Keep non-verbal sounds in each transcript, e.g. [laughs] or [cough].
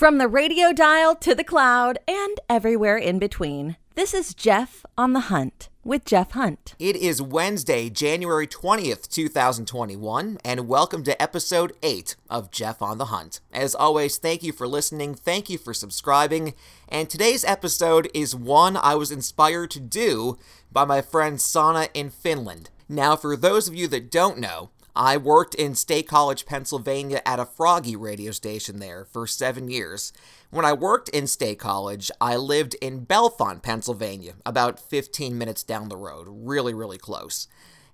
From the radio dial to the cloud and everywhere in between, this is Jeff on the Hunt with Jeff Hunt. It is Wednesday, January 20th, 2021, and welcome to episode 8 of Jeff on the Hunt. As always, thank you for listening, thank you for subscribing, and today's episode is one I was inspired to do by my friend Sana in Finland. Now, for those of you that don't know, I worked in State College, Pennsylvania at a Froggy radio station there for seven years. When I worked in State College, I lived in Bellefonte, Pennsylvania, about 15 minutes down the road, really, really close.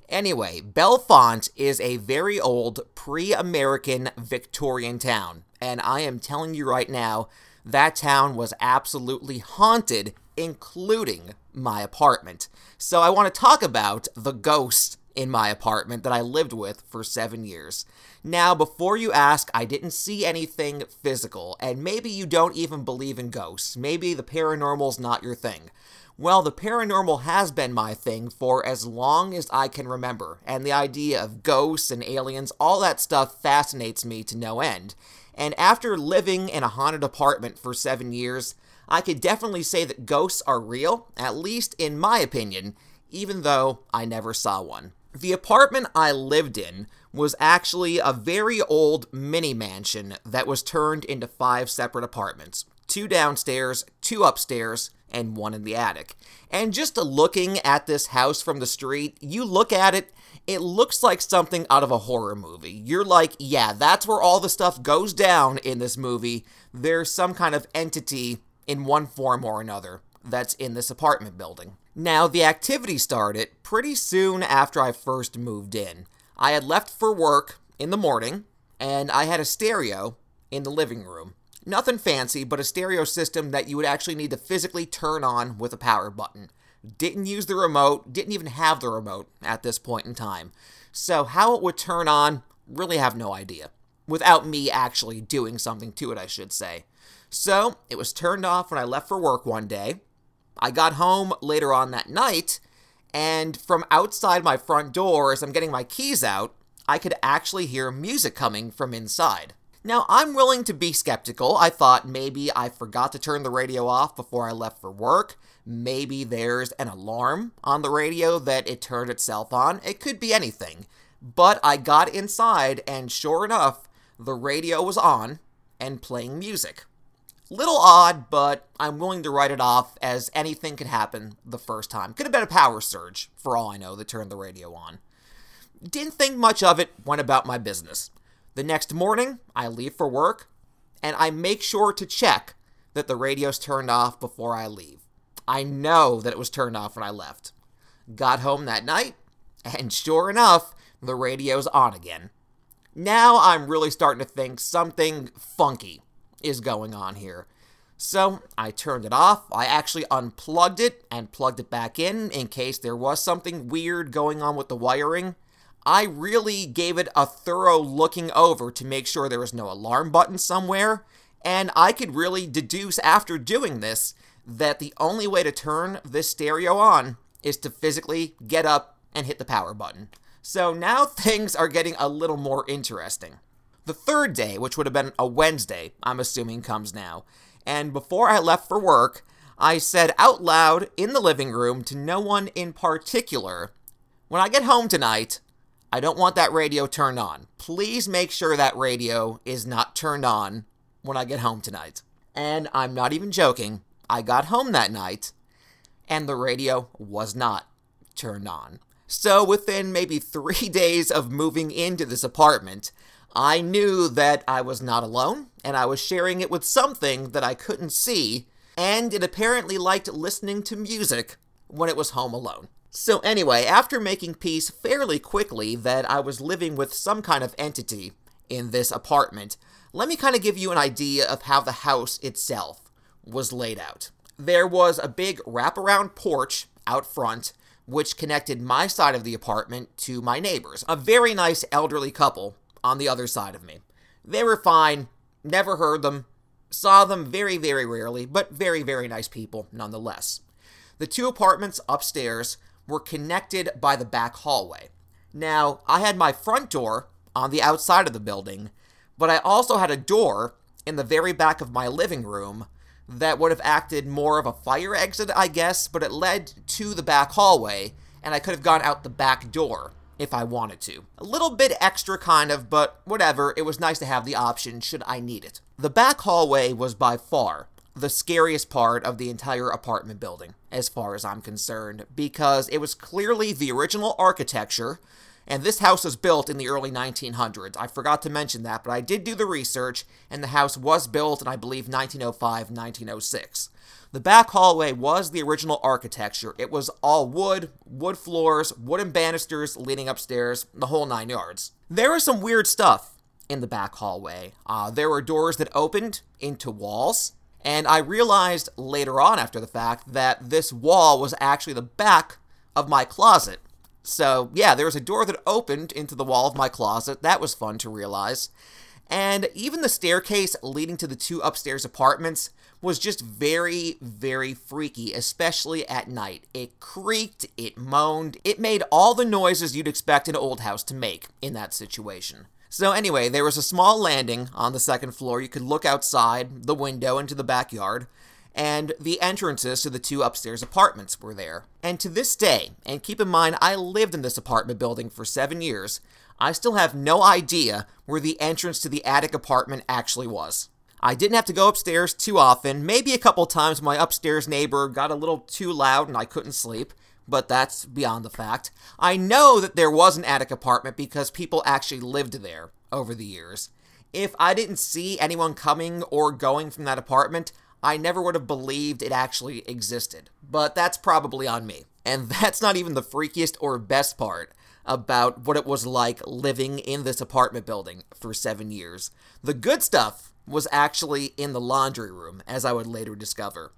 Anyway, Bellefonte is a very old pre American Victorian town, and I am telling you right now, that town was absolutely haunted, including my apartment. So I want to talk about the ghost in my apartment that I lived with for seven years. Now, before you ask, I didn't see anything physical, and maybe you don't even believe in ghosts. Maybe the paranormal's not your thing. Well, the paranormal has been my thing for as long as I can remember, and the idea of ghosts and aliens, all that stuff fascinates me to no end. And after living in a haunted apartment for seven years, I could definitely say that ghosts are real, at least in my opinion, even though I never saw one. The apartment I lived in was actually a very old mini mansion that was turned into five separate apartments two downstairs, two upstairs, and one in the attic. And just looking at this house from the street, you look at it, it looks like something out of a horror movie. You're like, yeah, that's where all the stuff goes down in this movie. There's some kind of entity in one form or another that's in this apartment building. Now, the activity started pretty soon after I first moved in. I had left for work in the morning, and I had a stereo in the living room. Nothing fancy, but a stereo system that you would actually need to physically turn on with a power button. Didn't use the remote, didn't even have the remote at this point in time. So, how it would turn on, really have no idea. Without me actually doing something to it, I should say. So, it was turned off when I left for work one day. I got home later on that night, and from outside my front door, as I'm getting my keys out, I could actually hear music coming from inside. Now, I'm willing to be skeptical. I thought maybe I forgot to turn the radio off before I left for work. Maybe there's an alarm on the radio that it turned itself on. It could be anything. But I got inside, and sure enough, the radio was on and playing music. Little odd, but I'm willing to write it off as anything could happen the first time. Could have been a power surge, for all I know, that turned the radio on. Didn't think much of it, went about my business. The next morning, I leave for work, and I make sure to check that the radio's turned off before I leave. I know that it was turned off when I left. Got home that night, and sure enough, the radio's on again. Now I'm really starting to think something funky is going on here. So I turned it off. I actually unplugged it and plugged it back in in case there was something weird going on with the wiring. I really gave it a thorough looking over to make sure there was no alarm button somewhere, and I could really deduce after doing this that the only way to turn this stereo on is to physically get up and hit the power button. So now [laughs] things are getting a little more interesting. The third day, which would have been a Wednesday, I'm assuming comes now. And before I left for work, I said out loud in the living room to no one in particular, when I get home tonight, I don't want that radio turned on. Please make sure that radio is not turned on when I get home tonight. And I'm not even joking. I got home that night and the radio was not turned on. So within maybe [laughs] three days of moving into this apartment, I knew that I was not alone, and I was sharing it with something that I couldn't see, and it apparently liked listening to music when it was home alone. So, anyway, after making peace fairly quickly that I was living with some kind of entity in this apartment, let me kind of give you an idea of how the house itself was laid out. There was a big wraparound porch out front, which connected my side of the apartment to my neighbors, a very nice elderly couple on the other side of me. They were fine, never heard them, saw them very, very rarely, but very, very nice people nonetheless. The two apartments upstairs were connected by the back hallway. Now, I had my front door on the outside of the building, but I also had a door in the very back of my living room that would have acted more of a fire exit, I guess, but it led to the back hallway, and I could have gone out the back door if I wanted to. A little bit extra, kind of, but whatever, it was nice to have the option should I need it. The back hallway was by far the scariest part of the entire apartment building, as far as I'm concerned, because it was clearly the original architecture, and this house was built in the early 1900s. I forgot to mention that, but I did do the research, and the house was built in, I believe, 1905, 1906. The back hallway was the original architecture. It was all wood, wood floors, wooden banisters leading upstairs, the whole nine yards. There was some weird stuff in the back hallway. Uh, there were doors that opened into walls, and I realized later on after the fact that this wall was actually the back of my closet. So, yeah, there was a door that opened into the wall of my closet. That was fun to realize. And even the staircase leading to the two upstairs apartments was just very, very freaky, especially at night. It creaked, it moaned, it made all the noises you'd expect an old house to make in that situation. So, anyway, there was a small landing on the second floor. You could look outside the window into the backyard, and the entrances to the two upstairs apartments were there. And to this day, and keep in mind, I lived in this apartment building for seven years, I still have no idea where the entrance to the attic apartment actually was. I didn't have to go upstairs too often, maybe a couple times my upstairs neighbor got a little too loud and I couldn't sleep, but that's beyond the fact. I know that there was an attic apartment because people actually lived there over the years. If I didn't see anyone coming or going from that apartment, I never would have believed it actually existed. But that's probably on me. And [laughs] that's not even the freakiest or best part about what it was like living in this apartment building for seven years. The good stuff was actually in the laundry room, as I would later discover.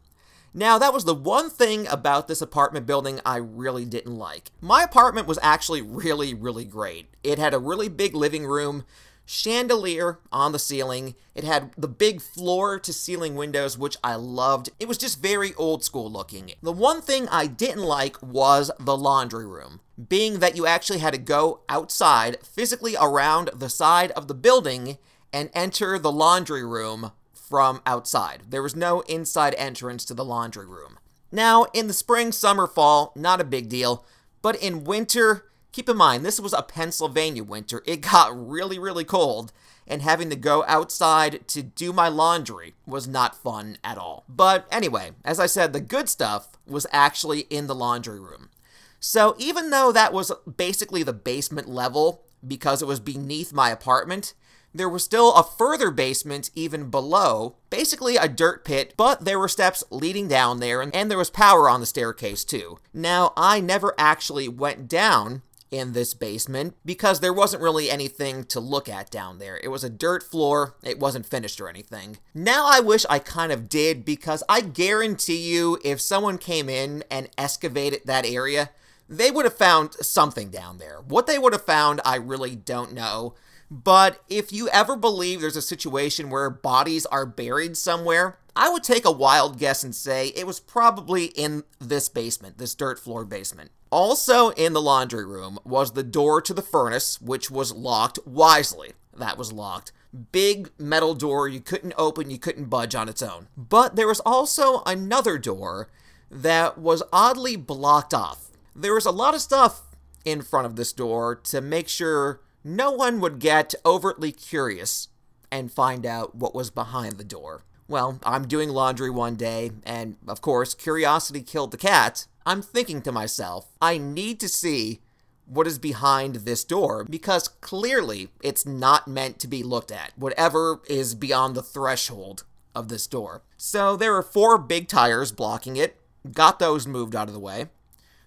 Now, that was the one thing about this apartment building I really didn't like. My apartment was actually really, really great. It had a really big living room, chandelier on the ceiling. It had the big floor to ceiling windows, which I loved. It was just very old school looking. The one thing I didn't like was the laundry room, being that you actually had to go outside, physically around the side of the building, and enter the laundry room from outside. There was no inside entrance to the laundry room. Now, in the spring, summer, fall, not a big deal, but in winter, keep in mind, this was a Pennsylvania winter. It got really, really cold, and having to go outside to do my laundry was not fun at all. But anyway, as I said, the good stuff was actually in the laundry room. So even though that was basically the basement level because it was beneath my apartment, there was still a further basement even below, basically a dirt pit, but there were steps leading down there, and there was power on the staircase too. Now, I never actually went down in this basement because there wasn't really anything to look at down there. It was a dirt floor, it wasn't finished or anything. Now I wish I kind of did because I guarantee you if someone came in and excavated that area, they would have found something down there. What they would have found, I really don't know. But if you ever believe there's a situation where bodies are buried somewhere, I would take a wild guess and say it was probably in this basement, this dirt floor basement. Also in the laundry room was the door to the furnace, which was locked wisely. That was locked. Big metal door you couldn't open, you couldn't budge on its own. But there was also another door that was oddly blocked off. There was a lot of stuff in front of this door to make sure no one would get overtly curious and find out what was behind the door. Well, I'm doing laundry one day, and of course, curiosity killed the cat. I'm thinking to myself, I need to see what is behind this door because clearly it's not meant to be looked at, whatever is beyond the threshold of this door. So there are four big tires blocking it, got those moved out of the way.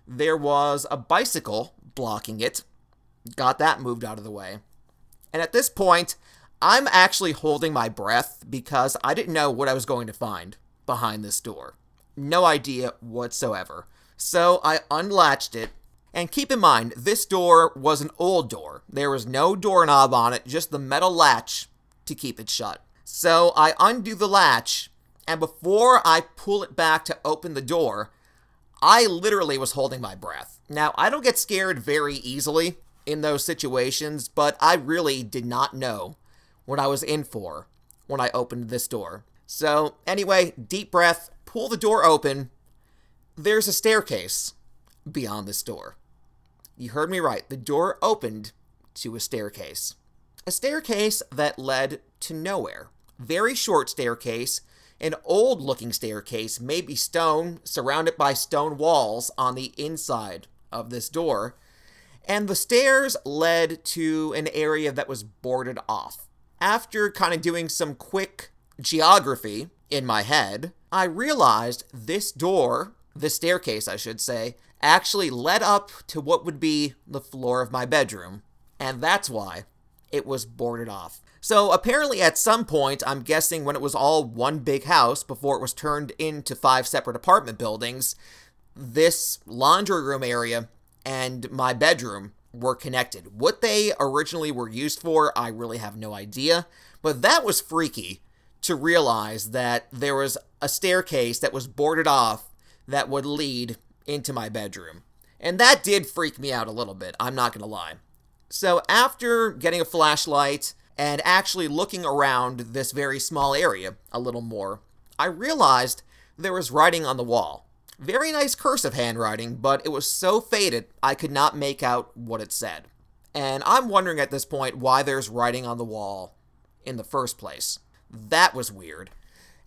There was a bicycle blocking it, got that moved out of the way. And at this point, I'm actually holding my breath because I didn't know what I was going to find behind this door. No idea whatsoever. So I unlatched it. And keep in mind, this door was an old door. There was no doorknob on it, just the metal latch to keep it shut. So I undo the latch, and before I pull it back to open the door, I literally was holding my breath. Now, I don't get scared very easily, in those situations, but I really did not know what I was in for when I opened this door. So, anyway, deep breath, pull the door open. There's a staircase beyond this door. You heard me right. The door opened to a staircase. A staircase that led to nowhere. Very short staircase, an old looking staircase, maybe stone, surrounded by stone walls on the inside of this door. And the stairs led to an area that was boarded off. After kind of doing some quick geography in my head, I realized this door, this staircase, I should say, actually led up to what would be the floor of my bedroom. And that's why it was boarded off. So apparently, at some point, I'm guessing when it was all one big house before it was turned into five separate apartment buildings, this laundry room area and my bedroom were connected. What they originally were used for, I really have no idea. But that was freaky to realize that there was a staircase that was boarded off that would lead into my bedroom. And that did freak me out a little bit, I'm not gonna lie. So, after getting a flashlight and actually looking around this very small area a little more, I realized there was writing on the wall. Very nice cursive handwriting, but it was so faded I could not make out what it said. And I'm wondering at this point why there's writing on the wall in the first place. That was weird.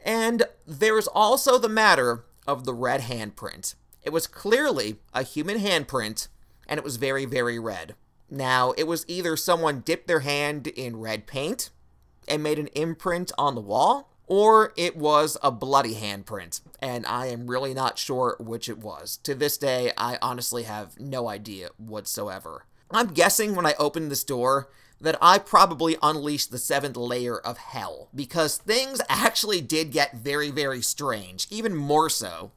And there's also the matter of the red handprint. It was clearly a human handprint, and it was very, very red. Now, it was either someone dipped their hand in red paint and made an imprint on the wall, or it was a bloody handprint, and I am really not sure which it was. To this day, I honestly have no idea whatsoever. I'm guessing when I opened this door that I probably unleashed the seventh layer of hell, because things [laughs] actually did get very, very strange, even more so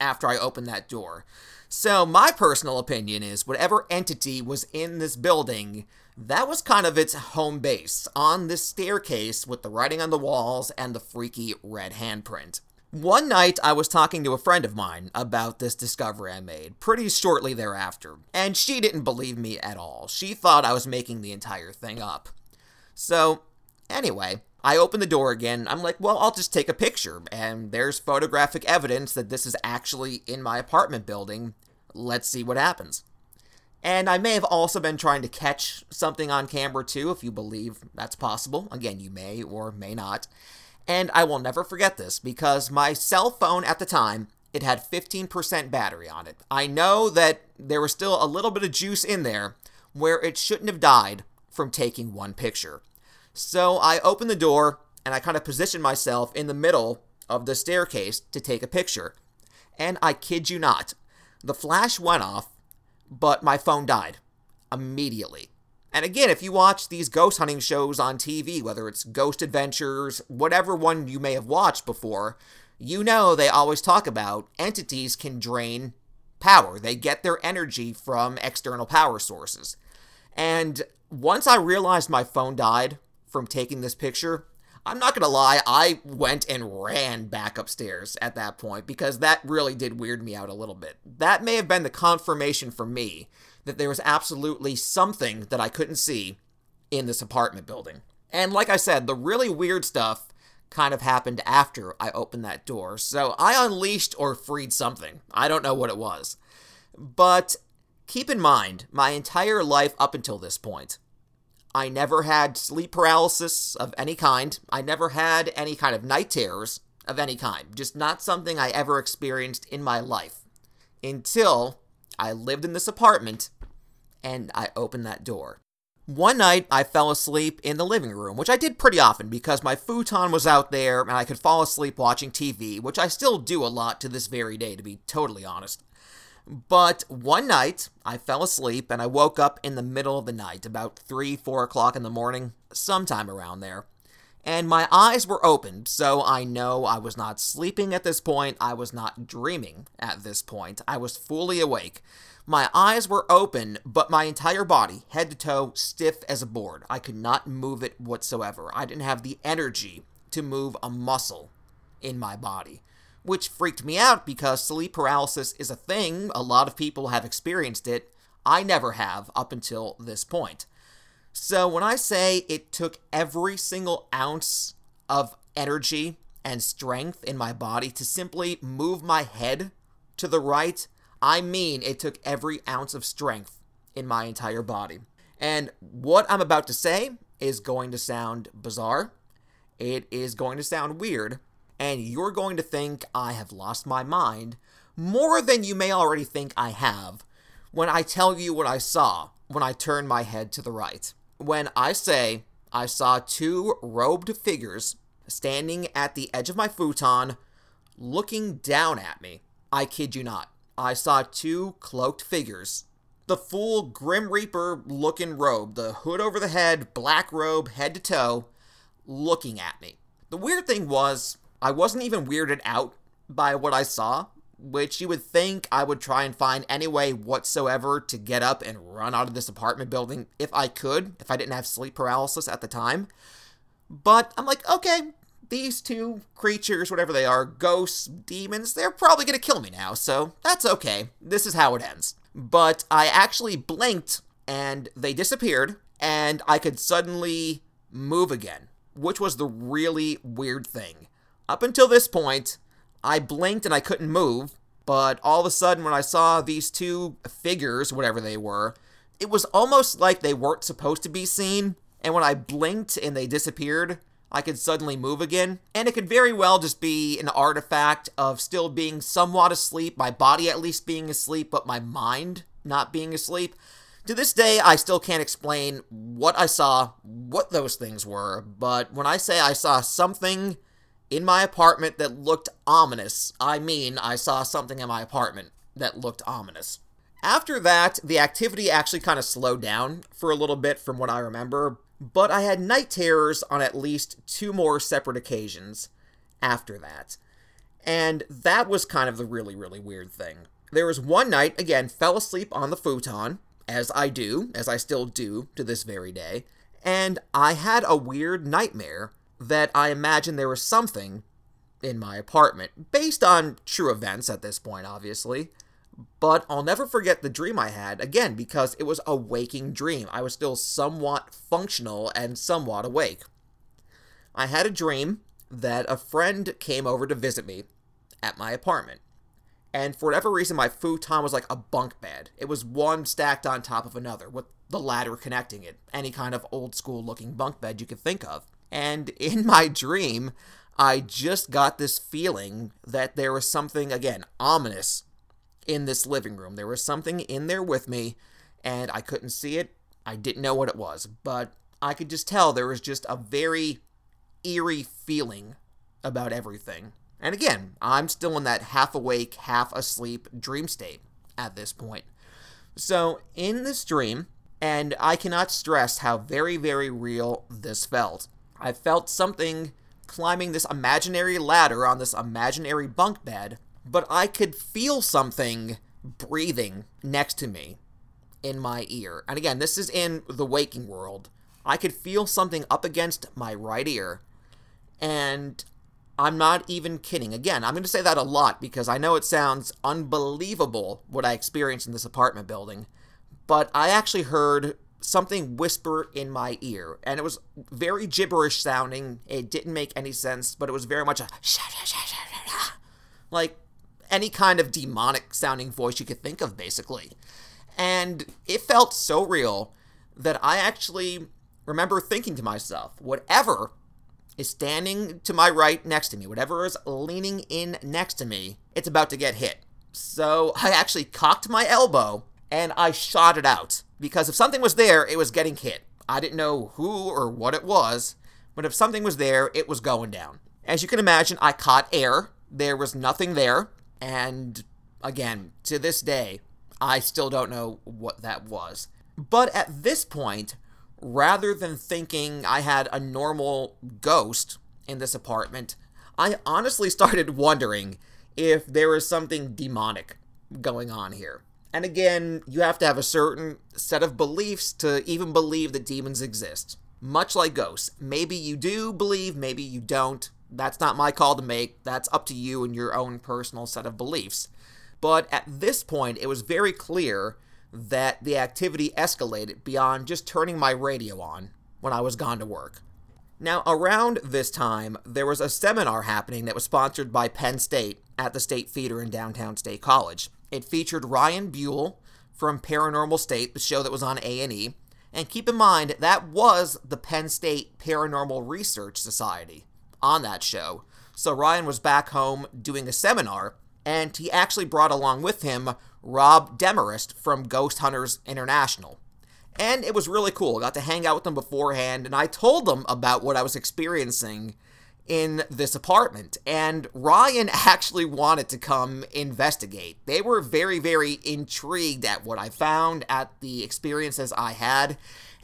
after I opened that door. So, my personal opinion is whatever entity was in this building, that was kind of its home base on this staircase with the writing on the walls and the freaky red handprint. One night, I was talking to a friend of mine about this discovery I made pretty shortly thereafter, and she didn't believe me at all. She thought I was making the entire thing up. So, anyway, I open the door again. I'm like, well, I'll just take a picture. And there's photographic evidence that this is actually in my apartment building. Let's see what happens. And I may have also been trying to catch something on camera too, if you believe that's possible. Again, you may or may not. And I will never forget this because my cell phone at the time, it had 15% battery on it. I know that there was still a little bit of juice in there where it shouldn't have died from taking one picture. So I opened the door and I kind of positioned myself in the middle of the staircase to take a picture. And I kid you not, the flash went off, but my phone died immediately. And again, if you watch these ghost hunting shows on TV, whether it's Ghost Adventures, whatever one you may have watched before, you know they always talk about entities can drain power. They get their energy from external power sources. And once I realized my phone died, from taking this picture, I'm not gonna lie, I went and ran back upstairs at that point because that really did weird me out a little bit. That may have been the confirmation for me that there was absolutely something that I couldn't see in this apartment building. And like I said, the really weird stuff kind of happened after I opened that door. So I unleashed or freed something. I don't know what it was. But keep in mind, my entire life up until this point, I never had sleep paralysis of any kind. I never had any kind of night terrors of any kind. Just not something I ever experienced in my life. Until I lived in this apartment and I opened that door. One night, I fell asleep in the living room, which I did pretty often because my futon was out there and I could fall asleep watching TV, which I still do a lot to this very day, to be totally honest. But one night, I fell asleep and I woke up in the middle of the night, about 3, 4 o'clock in the morning, sometime around there. And my eyes were open, so I know I was not sleeping at this point. I was not dreaming at this point. I was fully awake. My eyes were open, but my entire body, head to toe, stiff as a board. I could not move it whatsoever. I didn't have the energy to move a muscle in my body which freaked me out because sleep paralysis is a thing. A lot of people have experienced it. I never have up until this point. So when I say it took every single ounce of energy and strength in my body to simply move my head to the right. I mean, it took every ounce of strength in my entire body. And what I'm about to say is going to sound bizarre. It is going to sound weird. And you're going to think I have lost my mind more than you may already think I have when I tell you what I saw when I turned my head to the right. When I say I saw two robed figures standing at the edge of my futon, looking down at me. I kid you not. I saw two cloaked figures. The full Grim Reaper looking robe, the hood over the head, black robe, head to toe, looking at me. The weird thing was, I wasn't even weirded out by what I saw, which you would think I would try and find any way whatsoever to get up and run out of this apartment building if I could, if I didn't have sleep paralysis at the time. But I'm like, okay, these two creatures, whatever they are, ghosts, demons, they're probably gonna kill me now, so that's okay. This is how it ends. But I actually blinked and they disappeared, and I could suddenly move again, which was the really weird thing. Up until this point, I blinked and I couldn't move, but all of a sudden, when I saw these two figures, whatever they were, it was almost like they weren't supposed to be seen. And when I blinked and they disappeared, I could suddenly move again. And it could very well just be an artifact of still being somewhat asleep, my body at least being asleep, but my mind not being asleep. To this day, I still can't explain what I saw, what those things were, but when I say I saw something in my apartment that looked ominous, I mean I saw something in my apartment that looked ominous. After that, the activity actually kind of slowed down for a little bit from what I remember, but I had night terrors on at least two more separate occasions after that. And that was kind of the really, really weird thing. There was one night, again, fell asleep on the futon, as I do, as I still do to this very day, and I had a weird nightmare that I imagine there was something in my apartment, based on true events at this point, obviously. But I'll never forget the dream I had, again, because it was a waking dream. I was still somewhat functional and somewhat awake. I had a dream that a friend came over to visit me at my apartment. And for whatever reason, my futon was like a bunk bed. It was one stacked on top of another, with the ladder connecting it. Any kind of old school looking bunk bed you could think of. And in [laughs] my dream, I just got this feeling that there was something, again, ominous in this living room. There was something in there with me, and I couldn't see it. I didn't know what it was, but I could just tell there was just a very eerie feeling about everything. And again, I'm still in that half awake, half asleep dream state at this point. So, in this dream, and I cannot stress how very, very real this felt, I felt something climbing this imaginary ladder on this imaginary bunk bed but I could feel something breathing next to me in my ear. And again, this is in the waking world. I could feel something up against my right ear. And I'm not even kidding. Again, I'm going to say that a lot because I know it sounds unbelievable what I experienced in this apartment building. But I actually heard something whisper in my ear. And it was very gibberish sounding. It didn't make any sense, but it was very much a like any kind of demonic sounding voice you could think of, basically. And it felt so real that I actually remember thinking to myself, whatever is standing to my right next to me, whatever is leaning in next to me, it's about to get hit. So I actually cocked my elbow and I shot it out because if something was there, it was getting hit. I didn't know who or what it was, but if something was there, it was going down. As you can imagine, I caught air. There was nothing there. And again, to this day, I still don't know what that was. But at this point, rather than thinking I had a normal ghost in this apartment, I honestly [laughs] started wondering if there was something demonic going on here. And again, you have to have a certain set of beliefs to even believe that demons exist. Much like ghosts. Maybe you do believe, maybe you don't. That's not my call to make. That's up to you and your own personal set of beliefs. But at this point, it was very clear that the activity escalated beyond just turning my radio on when I was gone to work. Now, around this time, there was a seminar happening that was sponsored by Penn State at the State Theater in downtown State College. It featured Ryan Buell from Paranormal State, the show that was on A&E, and keep in mind that was the Penn State Paranormal Research Society on that show. So Ryan was back home doing a seminar, and he actually brought along with him Robb Demarest from Ghost Hunters International. And it was really cool. I got to hang out with them beforehand, and I told them about what I was experiencing in this apartment. And Ryan [laughs] actually wanted to come investigate. They were very, very intrigued at what I found, at the experiences I had.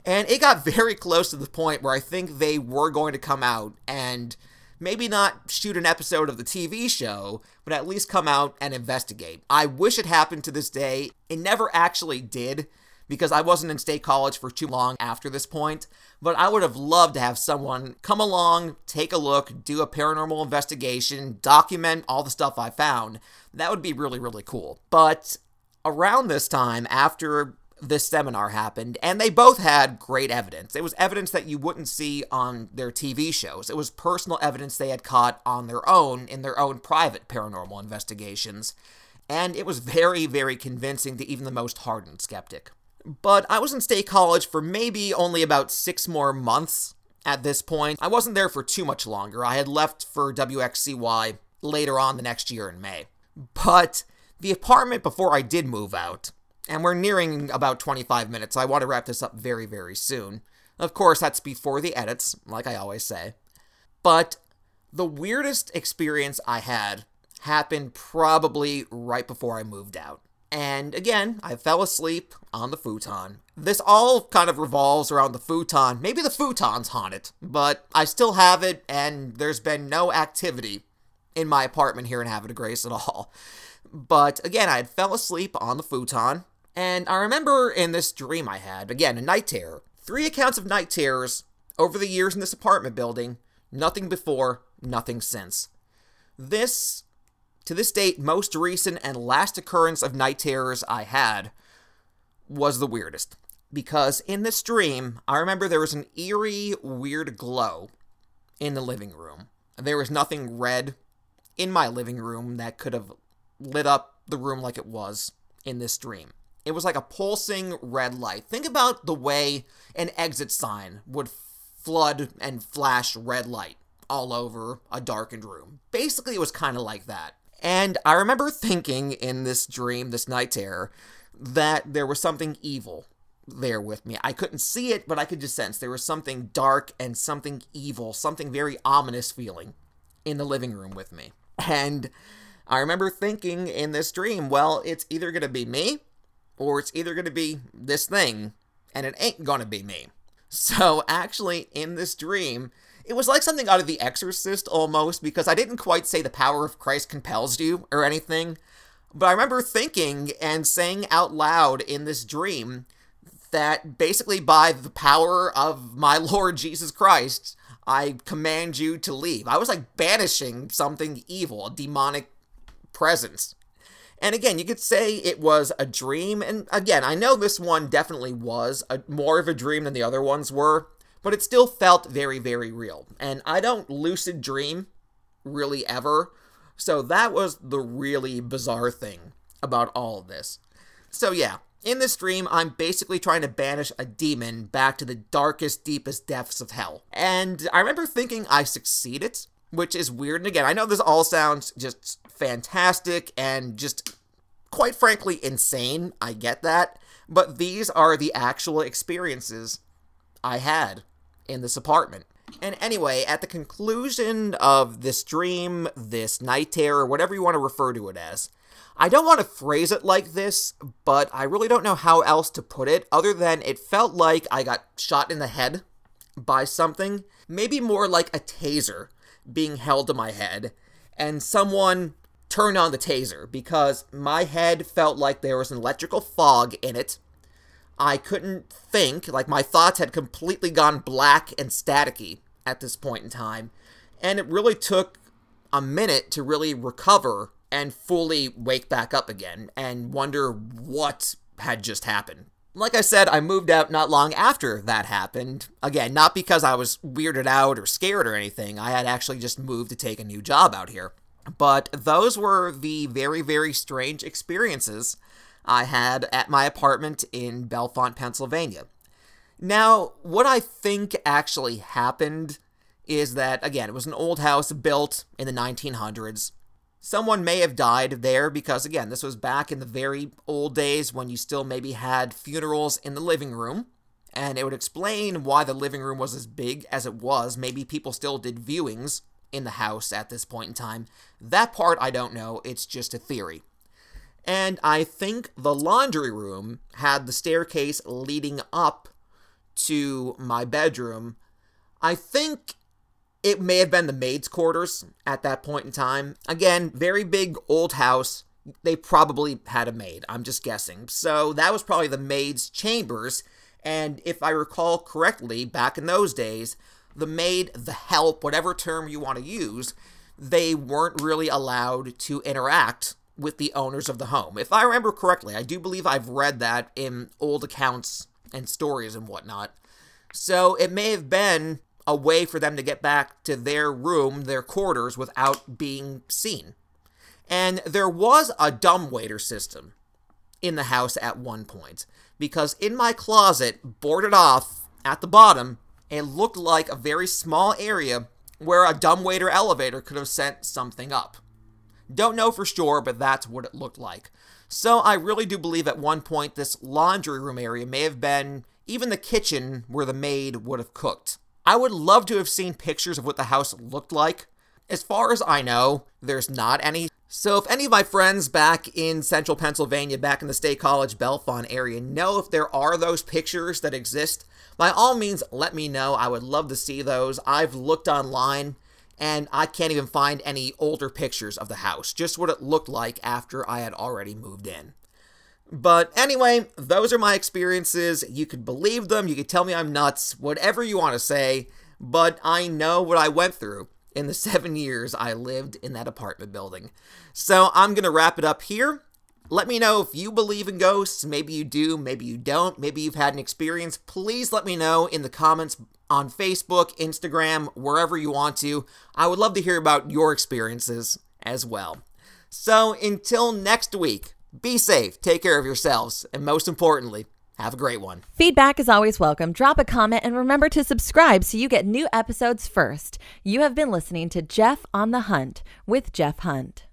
And it got [laughs] very close to the point where I think they were going to come out and maybe not shoot an episode of the TV show, but at least come out and investigate. I wish it happened to this day. It never actually did because I wasn't in state college for too long after this point. But I would have loved to have someone come along, take a look, do a paranormal investigation, document all the stuff I found. That would be really, really cool. But around this time, after this seminar happened, and they both had great evidence. It was evidence that you wouldn't see on their TV shows. It was personal evidence they had caught on their own in their own private paranormal investigations. And it was very, very convincing to even the most hardened skeptic. But I was in state college for maybe only about six more months at this point. I wasn't there for too much longer. I had left for WXCY later on the next year in May. But the apartment before I did move out, and we're nearing about 25 minutes, so I want to wrap this up very, very soon. Of course, that's before the edits, like I always say. But the weirdest experience I had happened probably right before I moved out. And again, I fell asleep on the futon. This all kind of revolves around the futon. Maybe the futon's haunted, but I still have it, and there's been no activity in my apartment here in de Grace at all. But again, I had fell asleep on the futon, and I remember in this dream I had, again, a night terror. Three accounts of night terrors over the years in this apartment building. Nothing before, nothing since. This to this date, most recent and last occurrence of night terrors I had was the weirdest. Because in this dream, I remember there was an eerie, weird glow in the living room. There was nothing red in my living room that could have lit up the room like it was in this dream. It was like a pulsing red light. Think about the way an exit sign would flood and flash red light all over a darkened room. Basically, it was kind of like that. And I remember thinking in this dream, this night terror, that there was something evil there with me. I couldn't see it, but I could just sense there was something dark and something evil, something very ominous feeling in the living room with me. And I remember thinking in this dream, well, it's either going to be me or it's either going to be this thing, and it ain't going to be me. So, actually, in this dream, it was like something out of The Exorcist almost, because I didn't quite say the power of Christ compels you or anything. But I remember thinking and saying out loud in this dream that basically by the power of my [laughs] Lord Jesus Christ, I command you to leave. I was like banishing something evil, a demonic presence. And again, you could say it was a dream. And again, I know this one definitely was a, more of a dream than the other ones were but it still felt very, very real. And I don't lucid dream really ever. So that was the really bizarre thing about all of this. So, yeah, in this dream, I'm basically trying to banish a demon back to the darkest, deepest depths of hell. And I remember thinking I succeeded, which is weird. And again, I know this all sounds just fantastic and just quite frankly insane. I get that. But these are the actual experiences I had in this apartment. And anyway, at the conclusion of this dream, this night terror, whatever you want to refer to it as, I don't want to phrase it like this, but I really don't know how else to put it other than it felt like I got shot in the head by something, maybe more like a taser being held to my head, and someone turned on the taser because my head felt like there was an electrical fog in it I couldn't think, like my thoughts had completely gone black and staticky at this point in time. And it really took a minute to really recover and fully wake back up again and wonder what had just happened. Like I said, I moved out not long after that happened. Again, not because I was weirded out or scared or anything. I had actually just moved to take a new job out here. But those were the very, very strange experiences I had at my apartment in Bellefonte, Pennsylvania. Now, what I think actually happened is that, again, it was an old house built in the 1900s. Someone may have died there because, again, this was back in the very old days when you still maybe had funerals in the living room. And it would explain why the living room was as big as it was. Maybe people still did viewings in the house at this point in time. That part I don't know, it's just a theory. And I think the laundry room had the staircase leading up to my bedroom. I think it may have been the maid's quarters at that point in time. Again, very big old house. They probably had a maid. I'm just guessing. So that was probably the maid's chambers. And if I recall correctly, back in those days, the maid, the help, whatever term you want to use, they weren't really allowed to interact with the owners of the home. If I remember correctly, I do believe I've read that in old accounts and stories and whatnot. So it may have been a way for them to get back to their room, their quarters, without being seen. And there was a dumbwaiter system in the house at one point, because in my closet, boarded off at the bottom, it looked like a very small area where a dumbwaiter elevator could have sent something up. Don't know for sure, but that's what it looked like. So I really do believe at one point this laundry room area may have been even the kitchen where the maid would have cooked. I would love to have seen pictures of what the house looked like. As far as I know, there's not any. So if any of my friends back in central Pennsylvania, back in the State College Bellefonte area, know if there are those pictures that exist, by all means let me know. I would love to see those. I've looked online and I can't even find any older pictures of the house, just what it looked like after I had already moved in. But anyway, those are my experiences. You could believe them, you could tell me I'm nuts, whatever you want to say, but I know what I went through in the [laughs] seven years I lived in that apartment building. So I'm going to wrap it up here. Let me know if you believe in ghosts. Maybe you do, maybe you don't. Maybe you've had an experience. Please let me know in the comments on Facebook, Instagram, wherever you want to. I would love to hear about your experiences as well. So until next week, be safe, take care of yourselves, and most importantly, have a great one. Feedback is always welcome. Drop a comment and remember to subscribe so you get new episodes first. You have been listening to Jeff on the Hunt with Jeff Hunt.